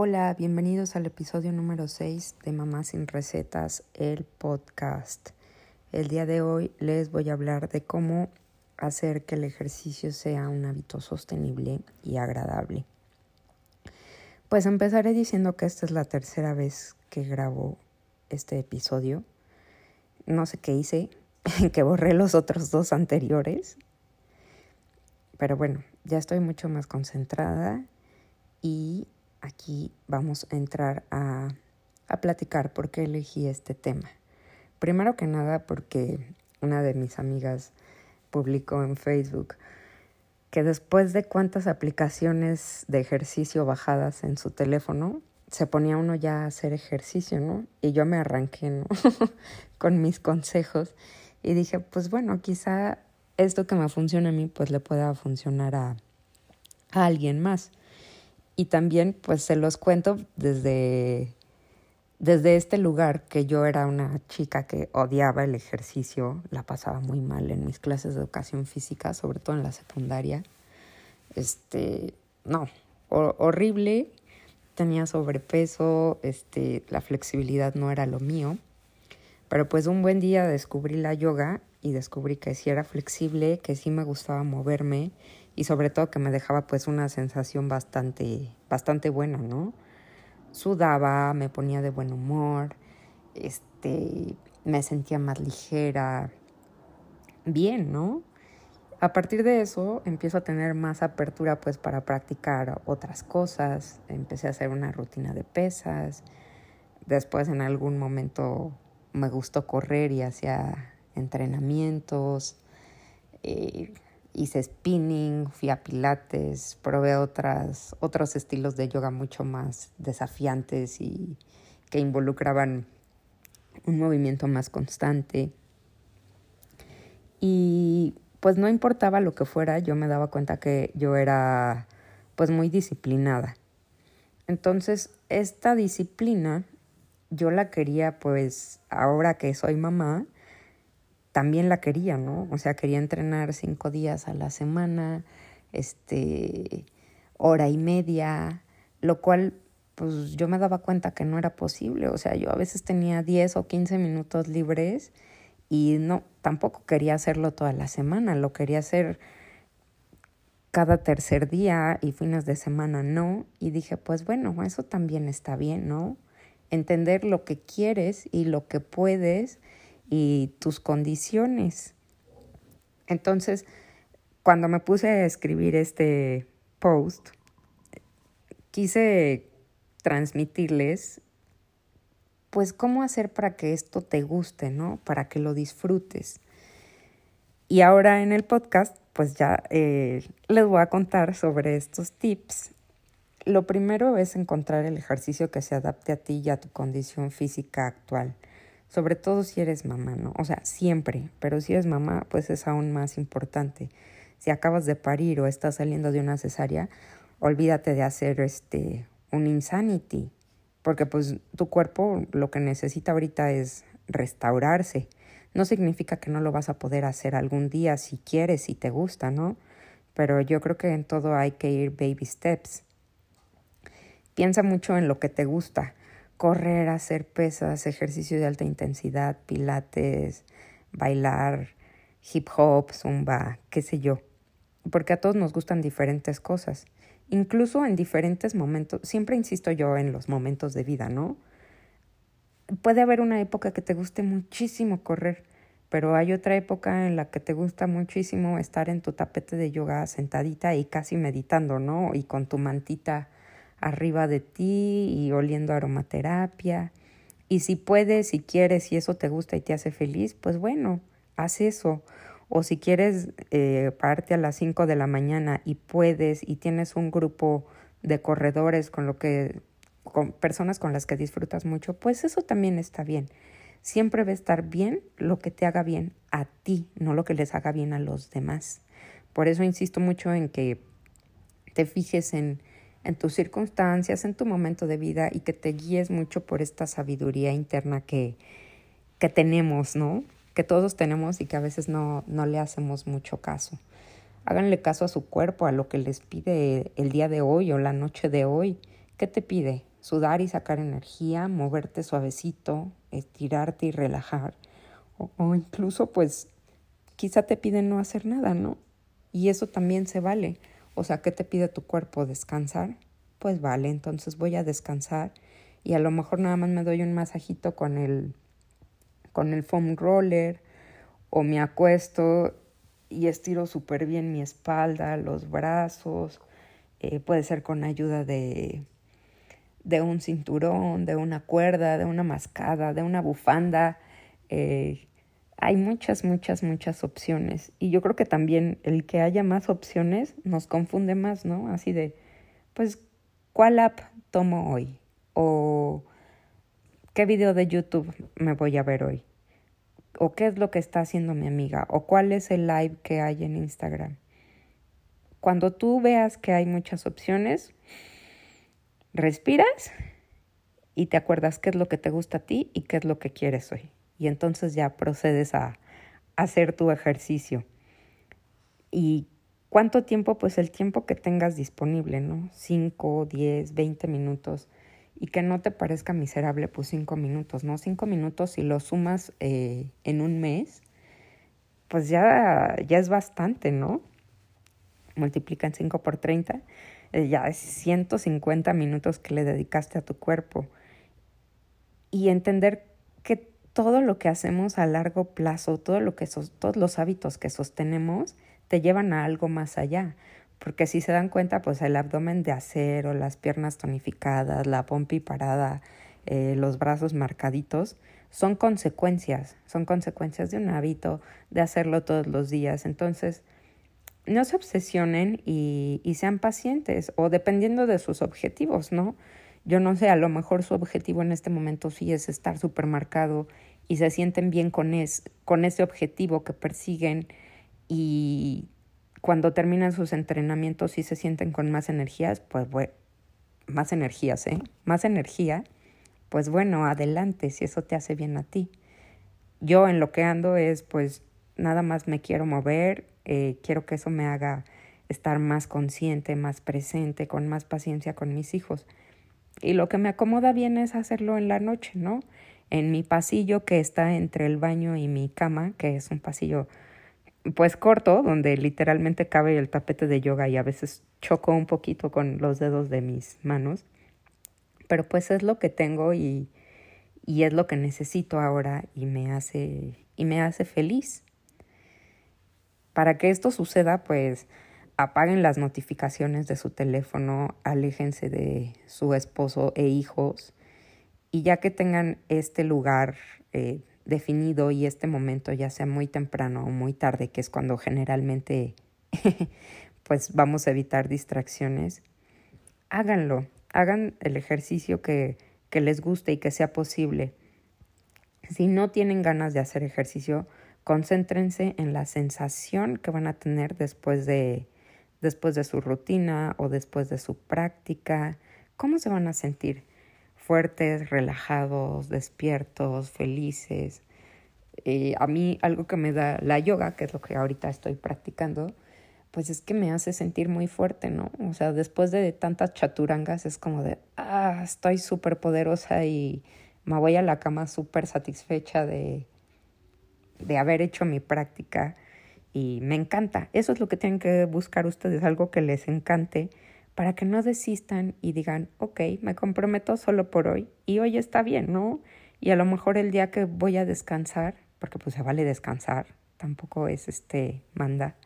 Hola, bienvenidos al episodio número 6 de Mamá sin Recetas, el podcast. El día de hoy les voy a hablar de cómo hacer que el ejercicio sea un hábito sostenible y agradable. Pues empezaré diciendo que esta es la tercera vez que grabo este episodio. No sé qué hice, que borré los otros dos anteriores. Pero bueno, ya estoy mucho más concentrada y aquí vamos a entrar a, a platicar por qué elegí este tema. Primero que nada porque una de mis amigas publicó en Facebook que después de cuántas aplicaciones de ejercicio bajadas en su teléfono, se ponía uno ya a hacer ejercicio, ¿no? Y yo me arranqué, ¿no? Con mis consejos y dije, pues bueno, quizá esto que me funciona a mí, pues le pueda funcionar a, a alguien más. Y también pues se los cuento desde, desde este lugar que yo era una chica que odiaba el ejercicio, la pasaba muy mal en mis clases de educación física, sobre todo en la secundaria. Este, no, horrible, tenía sobrepeso, este, la flexibilidad no era lo mío. Pero pues un buen día descubrí la yoga y descubrí que sí era flexible, que sí me gustaba moverme y sobre todo que me dejaba pues una sensación bastante, bastante buena, ¿no? Sudaba, me ponía de buen humor, este, me sentía más ligera, bien, ¿no? A partir de eso empiezo a tener más apertura pues para practicar otras cosas, empecé a hacer una rutina de pesas, después en algún momento me gustó correr y hacía entrenamientos, eh, hice spinning, fui a pilates, probé otras, otros estilos de yoga mucho más desafiantes y que involucraban un movimiento más constante. Y pues no importaba lo que fuera, yo me daba cuenta que yo era pues muy disciplinada. Entonces, esta disciplina yo la quería pues ahora que soy mamá, también la quería, ¿no? O sea, quería entrenar cinco días a la semana, este, hora y media, lo cual pues yo me daba cuenta que no era posible, o sea, yo a veces tenía 10 o 15 minutos libres y no, tampoco quería hacerlo toda la semana, lo quería hacer cada tercer día y fines de semana no, y dije, pues bueno, eso también está bien, ¿no? Entender lo que quieres y lo que puedes y tus condiciones. Entonces, cuando me puse a escribir este post, quise transmitirles pues cómo hacer para que esto te guste, ¿no? Para que lo disfrutes. Y ahora en el podcast, pues ya eh, les voy a contar sobre estos tips. Lo primero es encontrar el ejercicio que se adapte a ti y a tu condición física actual sobre todo si eres mamá, ¿no? O sea, siempre, pero si eres mamá, pues es aún más importante. Si acabas de parir o estás saliendo de una cesárea, olvídate de hacer este un insanity, porque pues tu cuerpo lo que necesita ahorita es restaurarse. No significa que no lo vas a poder hacer algún día si quieres, si te gusta, ¿no? Pero yo creo que en todo hay que ir baby steps. Piensa mucho en lo que te gusta correr, hacer pesas, ejercicio de alta intensidad, pilates, bailar, hip hop, zumba, qué sé yo. Porque a todos nos gustan diferentes cosas, incluso en diferentes momentos. Siempre insisto yo en los momentos de vida, ¿no? Puede haber una época que te guste muchísimo correr, pero hay otra época en la que te gusta muchísimo estar en tu tapete de yoga sentadita y casi meditando, ¿no? Y con tu mantita arriba de ti y oliendo aromaterapia. Y si puedes, si quieres, si eso te gusta y te hace feliz, pues bueno, haz eso. O si quieres eh, pararte a las 5 de la mañana y puedes y tienes un grupo de corredores con lo que con personas con las que disfrutas mucho, pues eso también está bien. Siempre va a estar bien lo que te haga bien a ti, no lo que les haga bien a los demás. Por eso insisto mucho en que te fijes en en tus circunstancias, en tu momento de vida y que te guíes mucho por esta sabiduría interna que, que tenemos, ¿no? Que todos tenemos y que a veces no, no le hacemos mucho caso. Háganle caso a su cuerpo, a lo que les pide el día de hoy o la noche de hoy. ¿Qué te pide? sudar y sacar energía, moverte suavecito, estirarte y relajar. O, o, incluso pues quizá te piden no hacer nada, ¿no? Y eso también se vale. O sea, ¿qué te pide tu cuerpo? ¿Descansar? Pues vale, entonces voy a descansar y a lo mejor nada más me doy un masajito con el, con el foam roller o me acuesto y estiro súper bien mi espalda, los brazos, eh, puede ser con ayuda de, de un cinturón, de una cuerda, de una mascada, de una bufanda. Eh, hay muchas, muchas, muchas opciones. Y yo creo que también el que haya más opciones nos confunde más, ¿no? Así de, pues, ¿cuál app tomo hoy? O ¿qué video de YouTube me voy a ver hoy? ¿O qué es lo que está haciendo mi amiga? ¿O cuál es el live que hay en Instagram? Cuando tú veas que hay muchas opciones, respiras y te acuerdas qué es lo que te gusta a ti y qué es lo que quieres hoy. Y entonces ya procedes a, hacer tu ejercicio. ¿Y cuánto tiempo? Pues el tiempo que tengas disponible, ¿no? 5, 10, 20 minutos. Y que no te parezca miserable, pues 5 minutos, ¿no? 5 minutos si lo sumas eh, en un mes, pues ya, ya es bastante, ¿no? multiplican 5 por 30, eh, ya es 150 minutos que le dedicaste a tu cuerpo. Y entender que todo lo que hacemos a largo plazo, todo lo que todos los hábitos que sostenemos, te llevan a algo más allá. Porque si se dan cuenta, pues el abdomen de acero, las piernas tonificadas, la pompi parada, eh, los brazos marcaditos, son consecuencias, son consecuencias de un hábito, de hacerlo todos los días. Entonces, no se obsesionen y, y, sean pacientes o dependiendo de sus objetivos, ¿no? Yo no sé, a lo mejor su objetivo en este momento sí es estar supermercado y se sienten bien con, es, con ese objetivo que persiguen y cuando terminan sus entrenamientos y se sienten con más energías, pues bueno, más energías, ¿eh? Más energía, pues bueno, adelante si eso te hace bien a ti. Yo en lo que ando es pues nada más me quiero mover, eh, quiero que eso me haga estar más consciente, más presente, con más paciencia con mis hijos. Y lo que me acomoda bien es hacerlo en la noche, ¿no? En mi pasillo que está entre el baño y mi cama, que es un pasillo pues corto, donde literalmente cabe el tapete de yoga y a veces choco un poquito con los dedos de mis manos. Pero pues es lo que tengo y, y es lo que necesito ahora y me hace, y me hace feliz. Para que esto suceda, pues apaguen las notificaciones de su teléfono, aléjense de su esposo e hijos y ya que tengan este lugar eh, definido y este momento, ya sea muy temprano o muy tarde, que es cuando generalmente pues vamos a evitar distracciones, háganlo, hagan el ejercicio que, que les guste y que sea posible. Si no tienen ganas de hacer ejercicio, Concéntrense en la sensación que van a tener después de, después de su rutina o después de su práctica. ¿Cómo se van a sentir? Fuertes, relajados, despiertos, felices. Eh, a mí algo que me da la yoga, que es lo que ahorita estoy practicando, pues es que me hace sentir muy fuerte, ¿no? O sea, después de tantas chaturangas es como de, ah, estoy súper poderosa y me voy a la cama súper satisfecha de, de haber hecho mi práctica y me encanta. Eso es lo que tienen que buscar ustedes, algo que les encante para que no desistan y digan, ok, me comprometo solo por hoy y hoy está bien, ¿no? Y a lo mejor el día que voy a descansar, porque pues se vale descansar, tampoco es este manda,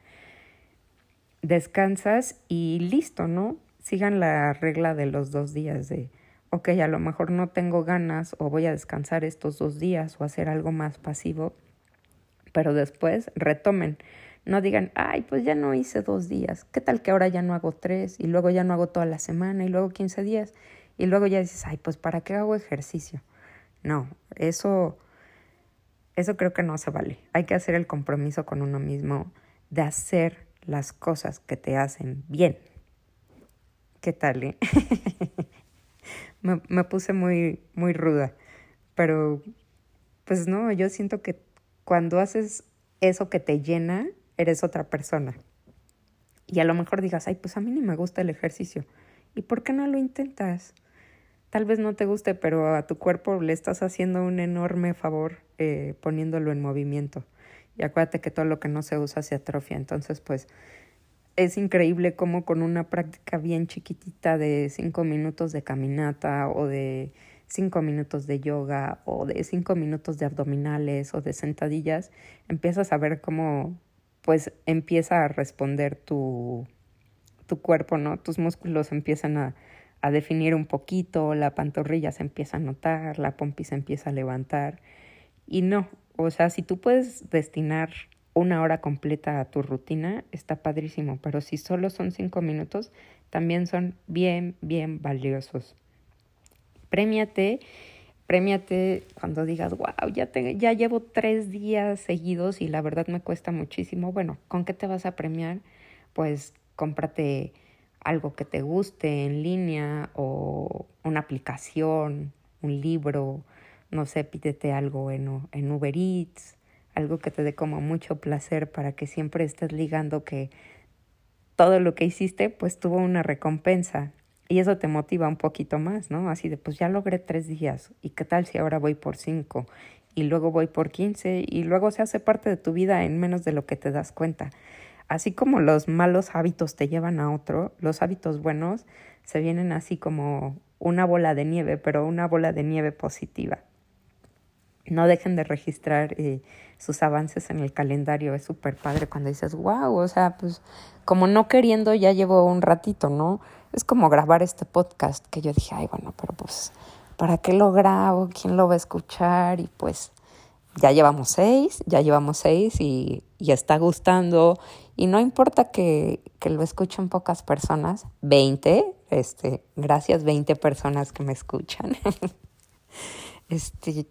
descansas y listo, ¿no? Sigan la regla de los dos días de, ok, a lo mejor no tengo ganas o voy a descansar estos dos días o hacer algo más pasivo, pero después retomen. No digan, ay, pues ya no hice dos días. ¿Qué tal que ahora ya no hago tres y luego ya no hago toda la semana y luego quince días? Y luego ya dices, ay, pues ¿para qué hago ejercicio? No, eso, eso creo que no se vale. Hay que hacer el compromiso con uno mismo de hacer las cosas que te hacen bien. ¿Qué tal? Eh? me, me puse muy, muy ruda, pero pues no, yo siento que cuando haces eso que te llena, eres otra persona. Y a lo mejor digas, ay, pues a mí ni me gusta el ejercicio. ¿Y por qué no lo intentas? tal vez no te guste, pero a tu cuerpo le estás haciendo un enorme favor eh, poniéndolo en movimiento. Y acuérdate que todo lo que no se usa se atrofia. Entonces, pues es increíble cómo con una práctica bien chiquitita de cinco minutos de caminata o de cinco minutos de yoga o de cinco minutos de abdominales o de sentadillas, empiezas a ver cómo pues empieza a responder tu, tu cuerpo, ¿no? Tus músculos empiezan a, a definir un poquito, la pantorrilla se empieza a notar, la pompi se empieza a levantar. Y no, o sea, si tú puedes destinar una hora completa a tu rutina, está padrísimo, pero si solo son cinco minutos, también son bien, bien valiosos. Premiate, premiate cuando digas, wow, ya, te, ya llevo tres días seguidos y la verdad me cuesta muchísimo. Bueno, ¿con qué te vas a premiar? Pues cómprate algo que te guste en línea o una aplicación, un libro, no sé, pídete algo en, en Uber Eats, algo que te dé como mucho placer para que siempre estés ligando que todo lo que hiciste pues tuvo una recompensa y eso te motiva un poquito más, ¿no? Así de pues ya logré tres días y qué tal si ahora voy por cinco y luego voy por quince y luego se hace parte de tu vida en menos de lo que te das cuenta. Así como los malos hábitos te llevan a otro, los hábitos buenos se vienen así como una bola de nieve, pero una bola de nieve positiva no dejen de registrar eh, sus avances en el calendario. Es súper padre cuando dices, wow, o sea, pues como no queriendo ya llevo un ratito, ¿no? Es como grabar este podcast que yo dije, ay, bueno, pero pues, ¿para qué lo grabo? ¿Quién lo va a escuchar? Y pues ya llevamos seis, ya llevamos seis y, y está gustando. Y no importa que, que lo escuchen pocas personas, 20, este, gracias 20 personas que me escuchan. este,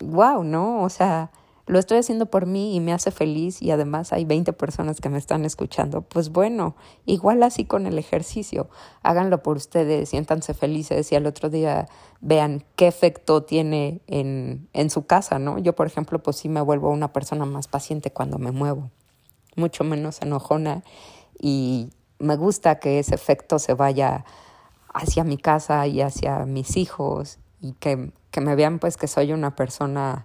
wow, ¿no? O sea, lo estoy haciendo por mí y me hace feliz y además hay 20 personas que me están escuchando. Pues bueno, igual así con el ejercicio, háganlo por ustedes, siéntanse felices y al otro día vean qué efecto tiene en, en su casa, ¿no? Yo, por ejemplo, pues sí me vuelvo una persona más paciente cuando me muevo, mucho menos enojona y me gusta que ese efecto se vaya hacia mi casa y hacia mis hijos y que que me vean pues que soy una persona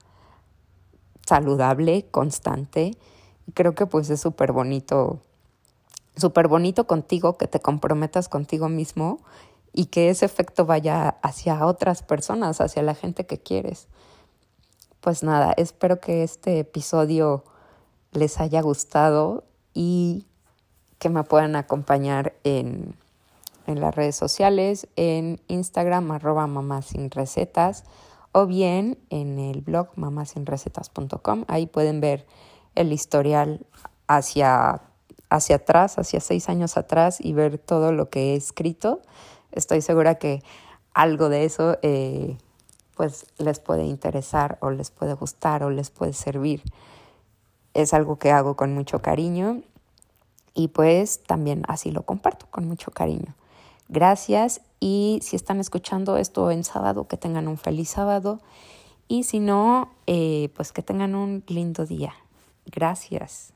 saludable, constante. Y creo que pues es súper bonito, súper bonito contigo, que te comprometas contigo mismo y que ese efecto vaya hacia otras personas, hacia la gente que quieres. Pues nada, espero que este episodio les haya gustado y que me puedan acompañar en en las redes sociales, en Instagram arroba mamás sin recetas o bien en el blog mamasinrecetas.com. Ahí pueden ver el historial hacia, hacia atrás, hacia seis años atrás y ver todo lo que he escrito. Estoy segura que algo de eso eh, pues les puede interesar o les puede gustar o les puede servir. Es algo que hago con mucho cariño y pues también así lo comparto con mucho cariño. Gracias y si están escuchando esto en sábado, que tengan un feliz sábado y si no, eh, pues que tengan un lindo día. Gracias.